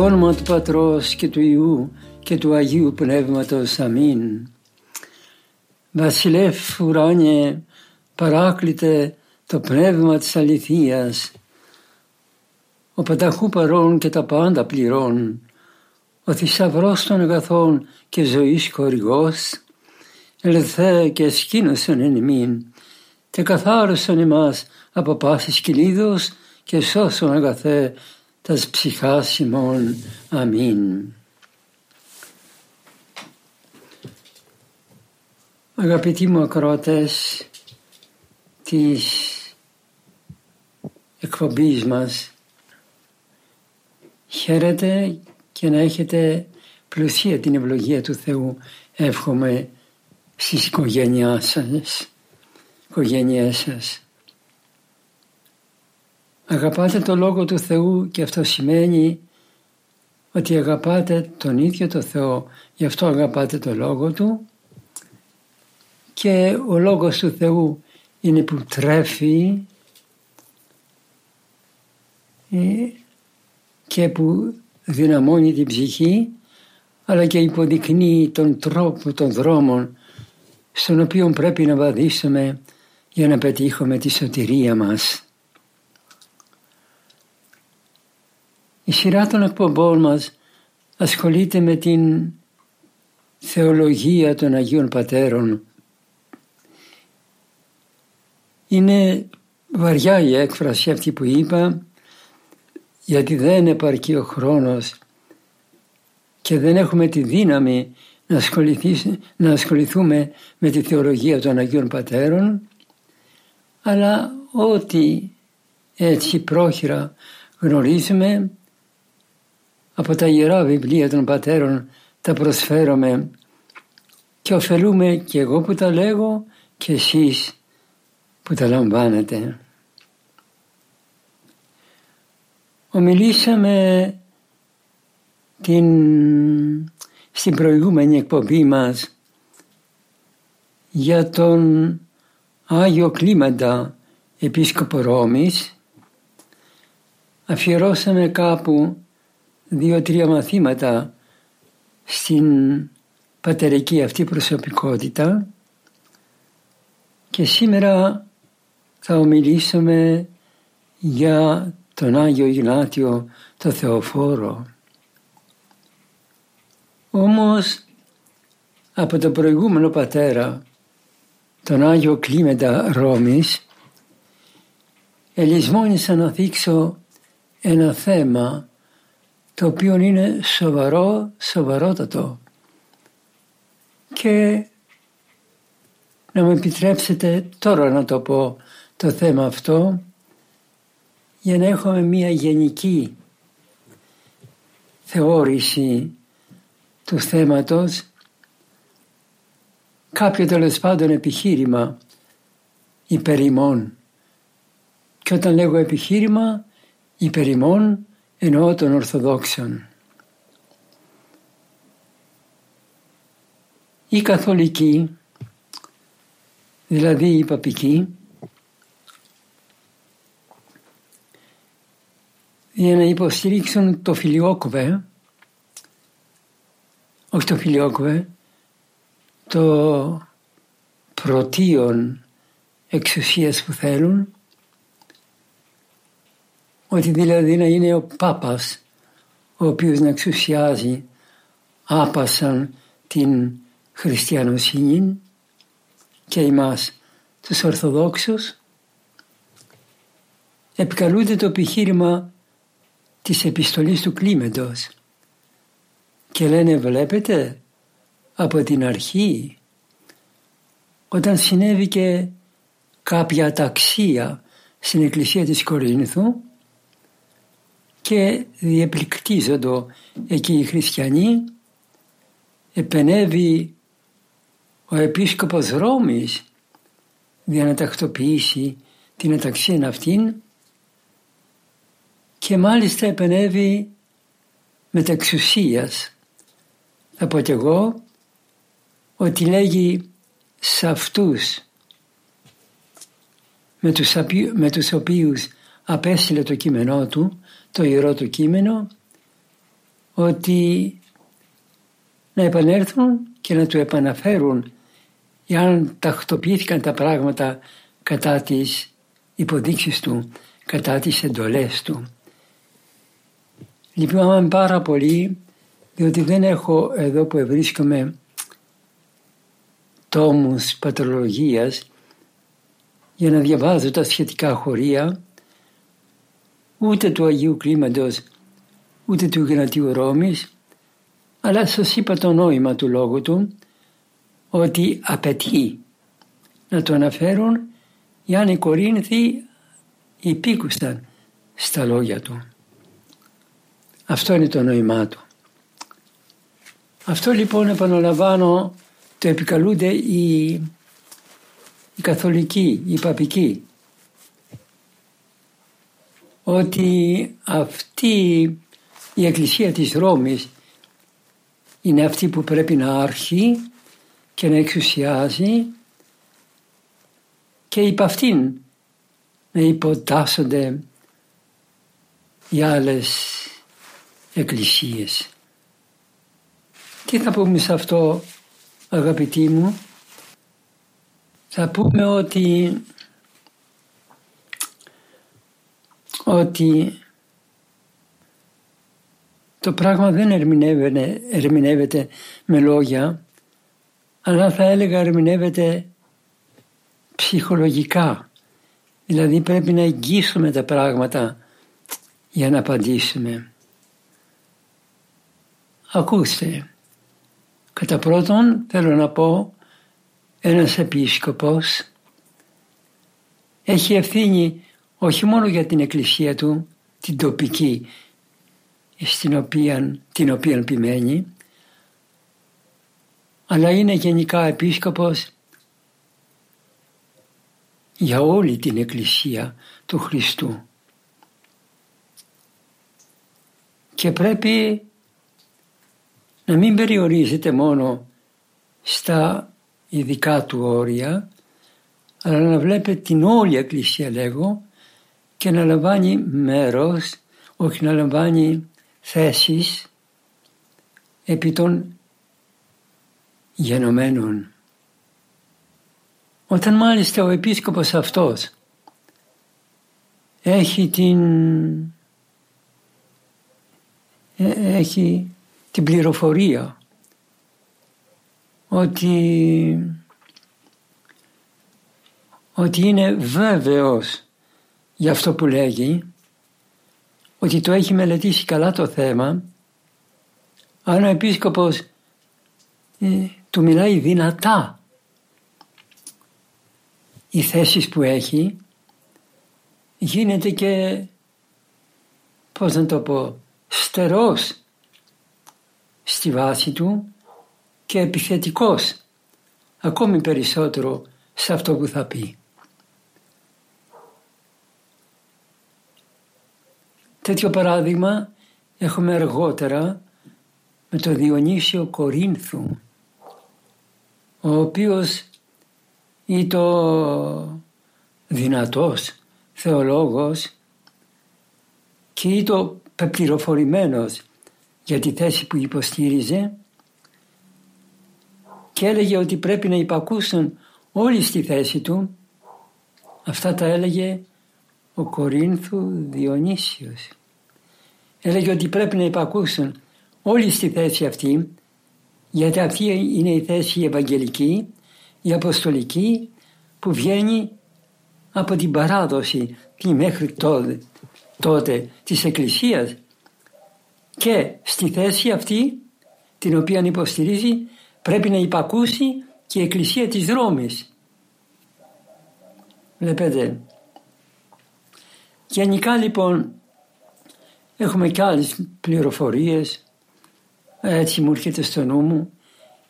Όνομα του Πατρός και του Ιού και του Αγίου Πνεύματος. Αμήν. Βασιλεύ ουράνιε, παράκλητε το πνεύμα της αληθείας, ο πανταχού παρών και τα πάντα πληρών, ο θησαυρός των αγαθών και ζωής χορηγός, ελθέ και σκήνωσον εν ημίν, και καθάρισον εμάς από πάσης κυλίδος και σώσον αγαθέ τας ψυχάς ημών. Αμήν. Αγαπητοί μου ακρότες της εκπομπής μας, χαίρετε και να έχετε πλουσία την ευλογία του Θεού εύχομαι στις οικογένειές σας. Οικογένειές σας. Αγαπάτε το Λόγο του Θεού και αυτό σημαίνει ότι αγαπάτε τον ίδιο το Θεό. Γι' αυτό αγαπάτε το Λόγο Του και ο Λόγος του Θεού είναι που τρέφει ε, και που δυναμώνει την ψυχή αλλά και υποδεικνύει τον τρόπο των δρόμων στον οποίο πρέπει να βαδίσουμε για να πετύχουμε τη σωτηρία μας. Η σειρά των εκπομπών μας ασχολείται με την θεολογία των Αγίων Πατέρων. Είναι βαριά η έκφραση αυτή που είπα γιατί δεν επαρκεί ο χρόνος και δεν έχουμε τη δύναμη να, να ασχοληθούμε με τη θεολογία των Αγίων Πατέρων αλλά ό,τι έτσι πρόχειρα γνωρίζουμε από τα Ιερά Βιβλία των Πατέρων τα προσφέρομαι και ωφελούμε και εγώ που τα λέγω και εσείς που τα λαμβάνετε. Ομιλήσαμε την, στην προηγούμενη εκπομπή μας για τον Άγιο Κλίμαντα Επίσκοπο Ρώμης. Αφιερώσαμε κάπου δύο-τρία μαθήματα στην πατερική αυτή προσωπικότητα και σήμερα θα ομιλήσουμε για τον Άγιο Ιγνάτιο το Θεοφόρο. Όμως από τον προηγούμενο πατέρα, τον Άγιο Κλίμεντα Ρώμης, ελισμόνησα να δείξω ένα θέμα το οποίο είναι σοβαρό, σοβαρότατο και να μου επιτρέψετε τώρα να το πω το θέμα αυτό για να έχουμε μία γενική θεώρηση του θέματος κάποιο τέλος πάντων επιχείρημα υπερημών. Και όταν λέγω επιχείρημα υπερημών εννοώ των Ορθοδόξων. Οι Καθολικοί, δηλαδή οι Παπικοί, για να υποστηρίξουν το φιλιόκοβε, όχι το φιλιόκοβε, το πρωτίον εξουσίας που θέλουν, ότι δηλαδή να είναι ο Πάπας ο οποίος να εξουσιάζει άπασαν την χριστιανοσύνη και εμάς τους Ορθοδόξους. Επικαλούνται το επιχείρημα της επιστολής του Κλίμεντος και λένε βλέπετε από την αρχή όταν συνέβηκε κάποια αταξία στην εκκλησία της Κορίνθου και διεπληκτίζονται εκεί οι χριστιανοί επενεύει ο επίσκοπος Ρώμης για να τακτοποιήσει την αταξία αυτήν και μάλιστα επενεύει μεταξουσίας. Θα πω κι εγώ ότι λέγει σε αυτούς με τους, με τους οποίους απέστειλε το κείμενό του, το ιερό του κείμενο, ότι να επανέλθουν και να του επαναφέρουν εάν τακτοποιήθηκαν τα πράγματα κατά τις υποδείξεις του, κατά τις εντολές του. Λυπάμαι πάρα πολύ διότι δεν έχω εδώ που βρίσκομαι τόμους πατρολογίας για να διαβάζω τα σχετικά χωρία ούτε του Αγίου Κλίματος ούτε του Γνατίου Ρώμης αλλά σας είπα το νόημα του λόγου του ότι απαιτεί να το αναφέρουν για οι Κορίνθοι υπήκουσαν στα λόγια του. Αυτό είναι το νόημά του. Αυτό λοιπόν επαναλαμβάνω το επικαλούνται οι, οι καθολικοί, οι παπικοί ότι αυτή η εκκλησία της Ρώμης είναι αυτή που πρέπει να άρχει και να εξουσιάζει και υπ' αυτήν να υποτάσσονται οι άλλες εκκλησίες. Τι θα πούμε σε αυτό αγαπητοί μου; Θα πούμε ότι ότι το πράγμα δεν ερμηνεύεται, ερμηνεύεται με λόγια αλλά θα έλεγα ερμηνεύεται ψυχολογικά. Δηλαδή πρέπει να εγγύσουμε τα πράγματα για να απαντήσουμε. Ακούστε, κατά πρώτον θέλω να πω ένας επίσκοπος έχει ευθύνη όχι μόνο για την εκκλησία του, την τοπική, στην οποία, την οποία επιμένει, αλλά είναι γενικά επίσκοπος για όλη την Εκκλησία του Χριστού. Και πρέπει να μην περιορίζεται μόνο στα ειδικά του όρια, αλλά να βλέπετε την όλη Εκκλησία λέγω και να λαμβάνει μέρος, όχι να λαμβάνει θέσεις επί των γενομένων. Όταν μάλιστα ο επίσκοπος αυτός έχει την, ε, έχει την πληροφορία ότι, ότι είναι βέβαιος για αυτό που λέγει, ότι το έχει μελετήσει καλά το θέμα, αν ο επίσκοπος ε, του μιλάει δυνατά οι θέσεις που έχει γίνεται και πώς να το πω στερός στη βάση του και επιθετικός ακόμη περισσότερο σε αυτό που θα πει. Τέτοιο παράδειγμα έχουμε αργότερα με το Διονύσιο Κορίνθου ο οποίος ήταν δυνατός θεολόγος και ήταν πεπληροφορημένος για τη θέση που υποστήριζε και έλεγε ότι πρέπει να υπακούσουν όλοι στη θέση του. Αυτά τα έλεγε ο Κορίνθου Διονύσιος. Έλεγε ότι πρέπει να υπακούσουν όλοι στη θέση αυτή γιατί αυτή είναι η θέση η ευαγγελική, η αποστολική που βγαίνει από την παράδοση τη μέχρι τότε, τότε της Εκκλησίας και στη θέση αυτή την οποία υποστηρίζει πρέπει να υπακούσει και η Εκκλησία της Ρώμης. Βλέπετε. Γενικά λοιπόν έχουμε και άλλες πληροφορίες. Έτσι μου έρχεται στο νου μου.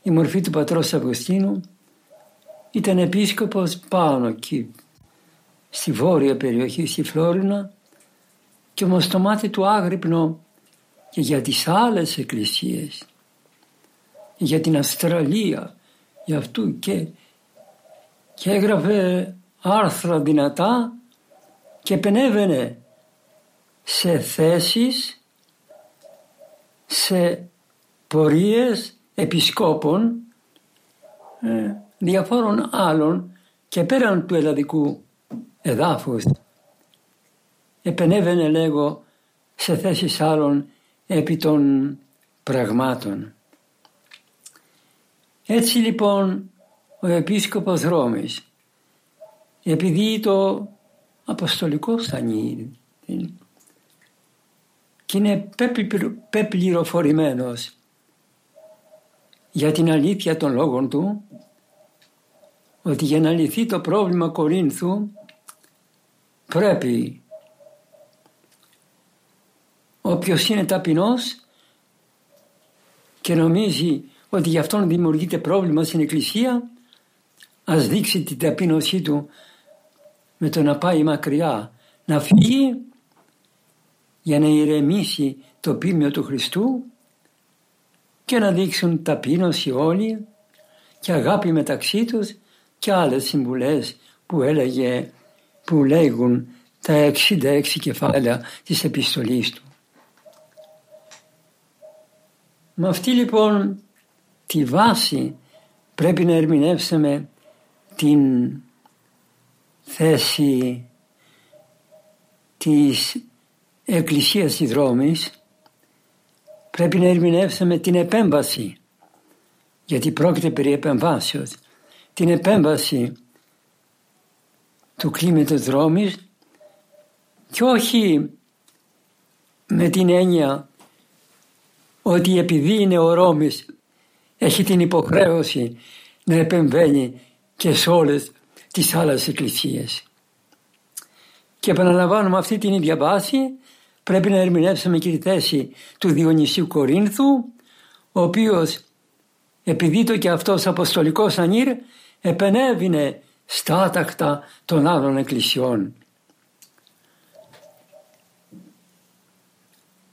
Η μορφή του πατρός Αυγουστίνου ήταν επίσκοπος πάνω εκεί στη βόρεια περιοχή, στη Φλόρινα και όμως το μάτι του άγρυπνο και για τις άλλες εκκλησίες, για την Αυστραλία, για αυτού και, και έγραφε άρθρα δυνατά και επενέβαινε σε θέσεις, σε πορείες επισκόπων ε, διαφόρων άλλων και πέραν του ελλαδικού εδάφους. Επενέβαινε λέγω σε θέσεις άλλων επί των πραγμάτων. Έτσι λοιπόν ο Επίσκοπος Ρώμης επειδή το αποστολικό στανί και είναι πεπληροφορημένος για την αλήθεια των λόγων του ότι για να λυθεί το πρόβλημα Κορίνθου πρέπει όποιος είναι ταπεινός και νομίζει ότι γι' αυτόν δημιουργείται πρόβλημα στην Εκκλησία ας δείξει την ταπείνωσή του με το να πάει μακριά να φύγει για να ηρεμήσει το πίμιο του Χριστού και να δείξουν ταπείνωση όλοι και αγάπη μεταξύ τους και άλλες συμβουλές που έλεγε, που λέγουν τα 66 κεφάλαια της επιστολής του. Με αυτή λοιπόν τη βάση πρέπει να ερμηνεύσουμε την θέση της Εκκλησίας της Ρώμης πρέπει να ερμηνεύσουμε την επέμβαση γιατί πρόκειται περί επεμβάσεως την επέμβαση του κλίματος δρόμης και όχι με την έννοια ότι επειδή είναι ο Ρώμης έχει την υποχρέωση να επεμβαίνει και σε όλες τις άλλες εκκλησίες. Και επαναλαμβάνουμε αυτή την ίδια βάση πρέπει να ερμηνεύσουμε και τη θέση του Διονυσίου Κορίνθου ο οποίος επειδή το και αυτός αποστολικός ανήρ επενέβηνε στάτακτα των άλλων εκκλησιών.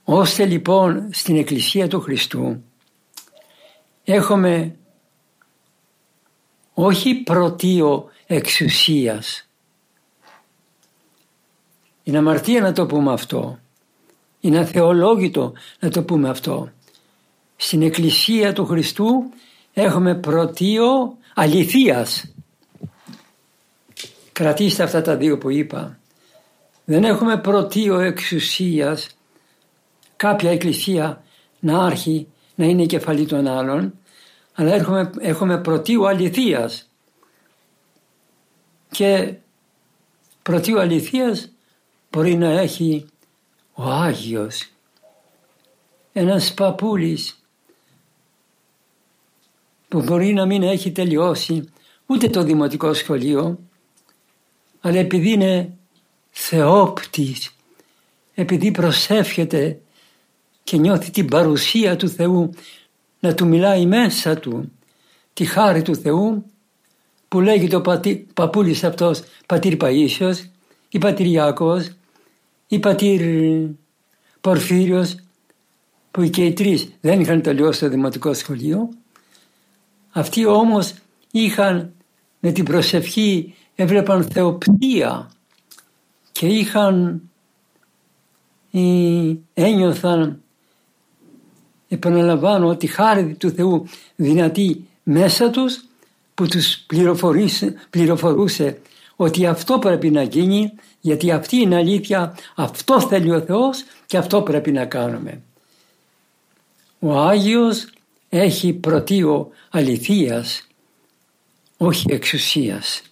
Ώστε λοιπόν στην Εκκλησία του Χριστού έχουμε όχι πρωτείο εξουσίας. Είναι αμαρτία να το πούμε αυτό. Είναι αθεολόγητο να το πούμε αυτό. Στην Εκκλησία του Χριστού έχουμε πρωτείο αληθείας. Κρατήστε αυτά τα δύο που είπα. Δεν έχουμε πρωτείο εξουσίας κάποια εκκλησία να άρχει να είναι η κεφαλή των άλλων αλλά έχουμε, έχουμε πρωτείο αληθείας και πρωτείο αληθείας μπορεί να έχει ο Άγιος. Ένας παππούλης που μπορεί να μην έχει τελειώσει ούτε το δημοτικό σχολείο αλλά επειδή είναι θεόπτης επειδή προσεύχεται και νιώθει την παρουσία του Θεού να του μιλάει μέσα του τη χάρη του Θεού που λέγει το πατή, παππούλης αυτός πατήρ Παΐσιος ή πατήρ Ιάκωβος ή πατήρ Πορφύριος που και οι τρεις δεν είχαν τελειώσει το δημοτικό σχολείο αυτοί όμως είχαν με την προσευχή έβλεπαν θεοπτία και είχαν ένιωθαν επαναλαμβάνω ότι χάρη του Θεού δυνατή μέσα τους που τους πληροφορούσε ότι αυτό πρέπει να γίνει γιατί αυτή είναι αλήθεια, αυτό θέλει ο Θεός και αυτό πρέπει να κάνουμε. Ο Άγιος έχει πρωτείο αληθείας, όχι εξουσίας.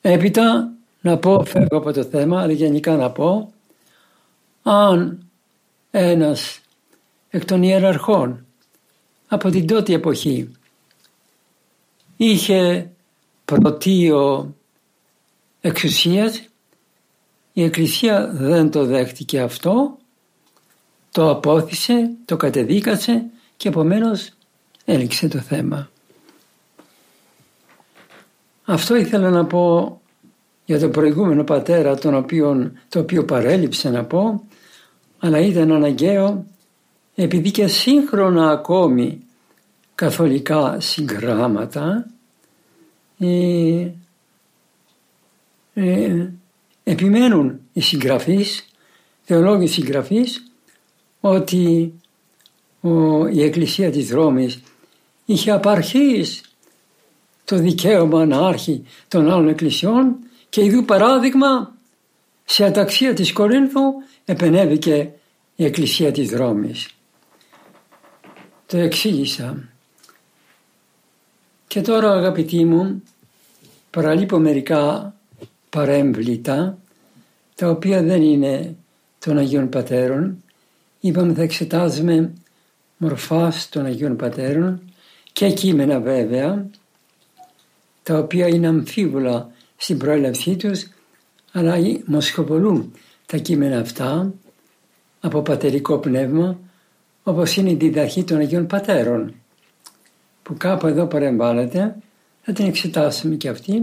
Έπειτα να πω, φεύγω από το θέμα, αλλά γενικά να πω, αν ένας εκ των ιεραρχών από την τότε εποχή είχε πρωτείο εξουσίας η Εκκλησία δεν το δέχτηκε αυτό, το απόθυσε, το κατεδίκασε και επομένως έληξε το θέμα. Αυτό ήθελα να πω για τον προηγούμενο πατέρα τον οποίο, το οποίο παρέλειψε να πω αλλά ήταν αναγκαίο επειδή και σύγχρονα ακόμη καθολικά συγγράμματα ε, ε, επιμένουν οι συγγραφείς, θεολόγοι συγγραφείς ότι ο, η Εκκλησία της Ρώμης είχε απαρχής το δικαίωμα να άρχει των άλλων εκκλησιών και ειδού παράδειγμα σε αταξία της Κορίνθου επενέβηκε η Εκκλησία της Ρώμης. Το εξήγησα. Και τώρα αγαπητοί μου παραλείπω μερικά παρέμβλητα τα οποία δεν είναι των Αγίων Πατέρων. Είπαμε θα εξετάζουμε μορφάς των Αγίων Πατέρων και κείμενα βέβαια τα οποία είναι αμφίβολα στην προέλευσή τους αλλά μοσχοπολούν τα κείμενα αυτά από πατερικό πνεύμα όπως είναι η διδαχή των Αγίων Πατέρων που κάπου εδώ παρεμβάλλεται θα την εξετάσουμε και αυτή.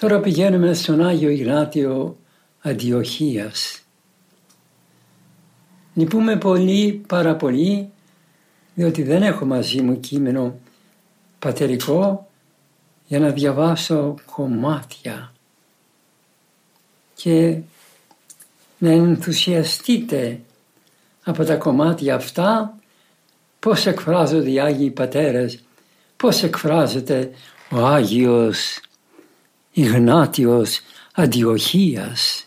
Τώρα πηγαίνουμε στον Άγιο Ιγνάτιο Αντιοχίας. Λυπούμε πολύ, πάρα πολύ, διότι δεν έχω μαζί μου κείμενο πατερικό για να διαβάσω κομμάτια και να ενθουσιαστείτε από τα κομμάτια αυτά πώς εκφράζονται οι Άγιοι Πατέρες, πώς εκφράζεται ο Άγιος Ιγνάτιος Αντιοχίας.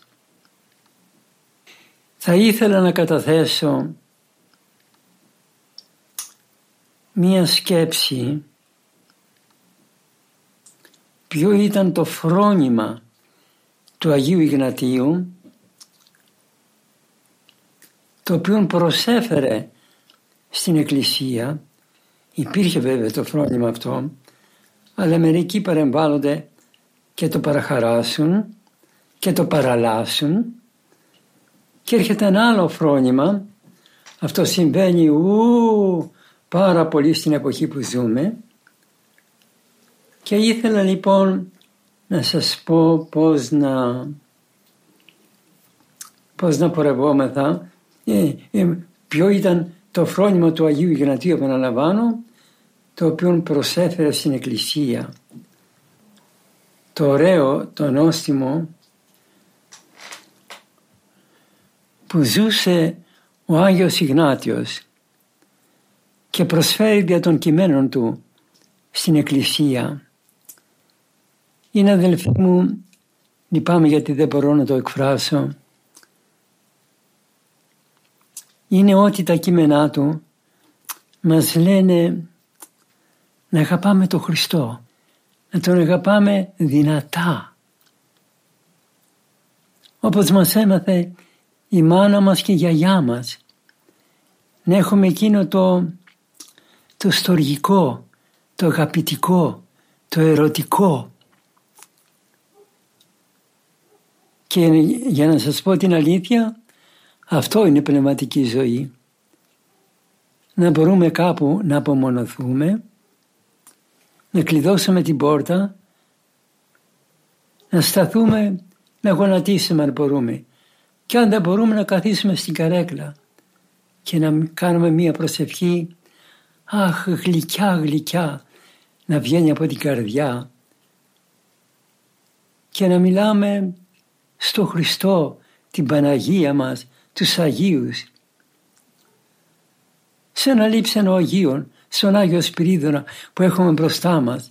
Θα ήθελα να καταθέσω μία σκέψη ποιο ήταν το φρόνημα του Αγίου Ιγνατίου το οποίο προσέφερε στην Εκκλησία υπήρχε βέβαια το φρόνημα αυτό αλλά μερικοί παρεμβάλλονται και το παραχαράσουν και το παραλάσουν και έρχεται ένα άλλο φρόνημα αυτό συμβαίνει ου, πάρα πολύ στην εποχή που ζούμε και ήθελα λοιπόν να σας πω πώς να, πώς να πορευόμεθα. Ε, ε, ποιο ήταν το φρόνημα του Αγίου Ιγνατίου, επαναλαμβάνω, το οποίο προσέφερε στην Εκκλησία. Το ωραίο, το νόστιμο που ζούσε ο Άγιος Ιγνάτιος και προσφέρει δια των κειμένων του στην Εκκλησία είναι αδελφοί μου, λυπάμαι γιατί δεν μπορώ να το εκφράσω. Είναι ότι τα κείμενά του μας λένε να αγαπάμε τον Χριστό, να τον αγαπάμε δυνατά. Όπως μας έμαθε η μάνα μας και η γιαγιά μας. Να έχουμε εκείνο το, το στοργικό, το αγαπητικό, το ερωτικό. Και για να σας πω την αλήθεια, αυτό είναι πνευματική ζωή. Να μπορούμε κάπου να απομονωθούμε, να κλειδώσουμε την πόρτα, να σταθούμε, να γονατίσουμε αν μπορούμε. Και αν δεν μπορούμε να καθίσουμε στην καρέκλα και να κάνουμε μία προσευχή, αχ γλυκιά γλυκιά, να βγαίνει από την καρδιά και να μιλάμε στο Χριστό, την Παναγία μας, τους Αγίους. Σε ένα λείψανο Αγίων, στον Άγιος Σπυρίδωνα που έχουμε μπροστά μας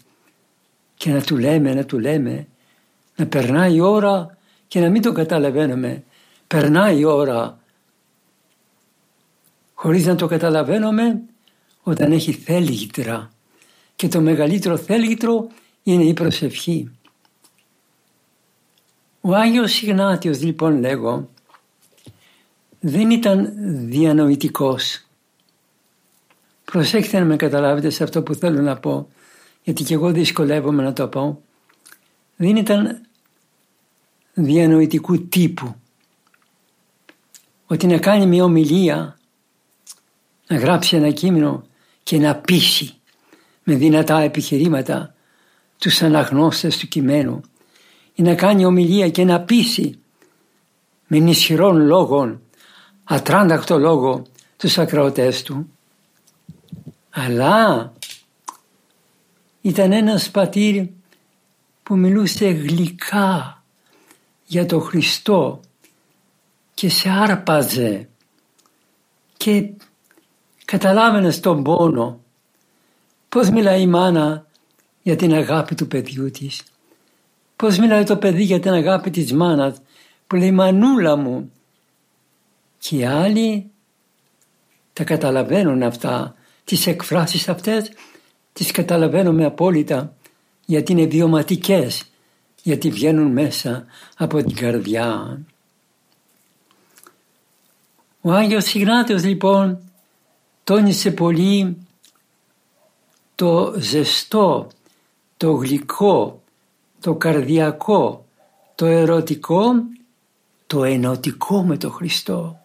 και να του λέμε, να του λέμε, να περνάει η ώρα και να μην το καταλαβαίνουμε. Περνάει η ώρα χωρίς να το καταλαβαίνουμε όταν έχει θέλγητρα και το μεγαλύτερο θέλγητρο είναι η προσευχή. Ο Άγιος Ιγνάτιος λοιπόν λέγω δεν ήταν διανοητικός. Προσέξτε να με καταλάβετε σε αυτό που θέλω να πω γιατί και εγώ δυσκολεύομαι να το πω, δεν ήταν διανοητικού τύπου. Ότι να κάνει μια ομιλία, να γράψει ένα κείμενο και να πείσει με δυνατά επιχειρήματα τους αναγνώστες του κειμένου ή να κάνει ομιλία και να πείσει με ισχυρών λόγων, ατράντακτο λόγο τους ακροατές του. Αλλά ήταν ένας πατήρ που μιλούσε γλυκά για το Χριστό και σε άρπαζε και καταλάβαινε τον πόνο πώς μιλάει η μάνα για την αγάπη του παιδιού της πώς μιλάει το παιδί για την αγάπη της μάνας που λέει μανούλα μου και οι άλλοι τα καταλαβαίνουν αυτά τις εκφράσεις αυτές τις καταλαβαίνουμε απόλυτα γιατί είναι βιωματικές, γιατί βγαίνουν μέσα από την καρδιά. Ο Άγιος Ιγνάτιος λοιπόν τόνισε πολύ το ζεστό, το γλυκό, το καρδιακό, το ερωτικό, το ενωτικό με το Χριστό.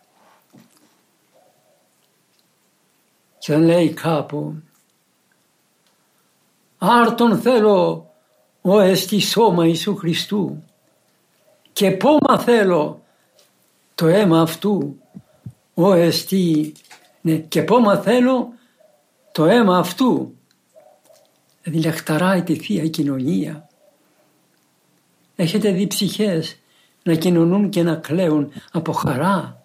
Και λέει κάπου άρτον θέλω ο εστι σώμα Ιησού Χριστού και πόμα θέλω το αίμα αυτού ο εστι ναι, και πόμα θέλω το αίμα αυτού δηλαδή λαχταράει τη Θεία Κοινωνία. Έχετε δει ψυχές να κοινωνούν και να κλαίουν από χαρά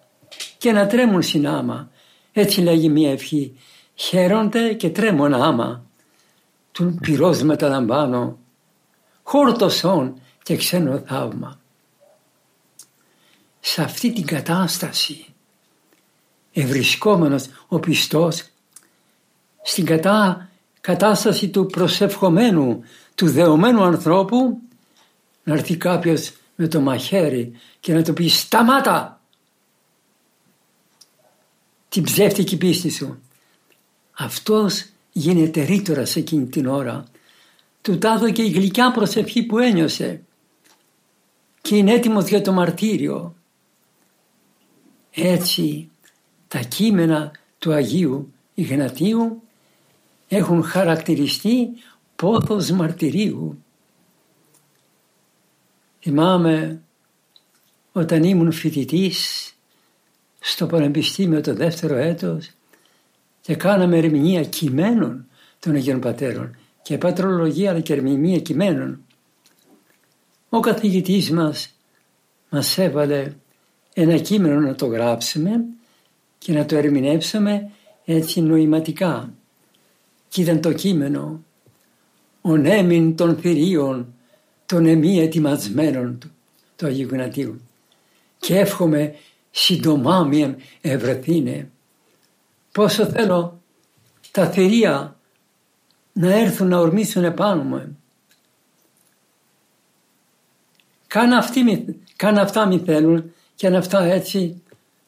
και να τρέμουν συνάμα έτσι λέγει μια ευχή. Χαίρονται και τρέμουν άμα. Του πυρός μεταλαμβάνω, χόρτωσον και ξένο θαύμα. Σε αυτή την κατάσταση ευρισκόμενος ο πιστός στην κατά, κατάσταση του προσευχομένου, του δεωμένου ανθρώπου να έρθει κάποιος με το μαχαίρι και να του πει σταμάτα την ψεύτικη πίστη σου. Αυτός γίνεται ρήτορας σε εκείνη την ώρα. Του και η γλυκιά προσευχή που ένιωσε και είναι έτοιμος για το μαρτύριο. Έτσι τα κείμενα του Αγίου Ιγνατίου έχουν χαρακτηριστεί πόθος μαρτυρίου. Θυμάμαι όταν ήμουν φοιτητής στο Πανεπιστήμιο το δεύτερο έτος και κάναμε ερμηνεία κειμένων των Αγίων Πατέρων και πατρολογία αλλά και ερμηνεία κειμένων. Ο καθηγητής μας μας έβαλε ένα κείμενο να το γράψουμε και να το ερμηνεύσουμε έτσι νοηματικά. Και ήταν το κείμενο «Ο νέμιν των θηρίων των εμεί ετοιμασμένων του, του Αγίου Γνατίου». Και εύχομαι συντομάμιαν ευρεθήνε πόσο θέλω τα θηρία να έρθουν να ορμήσουν επάνω μου. Καν, αυτοί, καν αυτά μη θέλουν και αν αυτά έτσι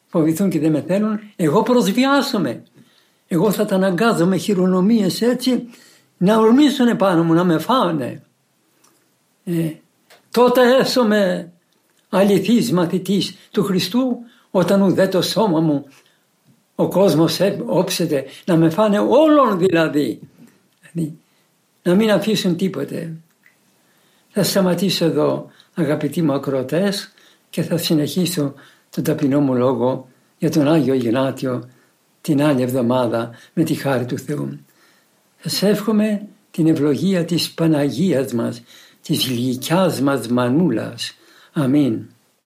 φοβηθούν και δεν με θέλουν, εγώ προσβιάσομαι. Εγώ θα τα αναγκάζω με χειρονομίες έτσι να ορμήσουν επάνω μου, να με φάνε. Ε, τότε έσομαι αληθής μαθητής του Χριστού όταν ουδέ το σώμα μου ο κόσμος όψεται να με φάνε όλων δηλαδή. δηλαδή. Να μην αφήσουν τίποτε. Θα σταματήσω εδώ αγαπητοί μου ακροατές και θα συνεχίσω τον ταπεινό μου λόγο για τον Άγιο Ιγνάτιο την άλλη εβδομάδα με τη χάρη του Θεού. Σας εύχομαι την ευλογία της Παναγίας μας, της γλυκιάς μας μανούλας. Αμήν.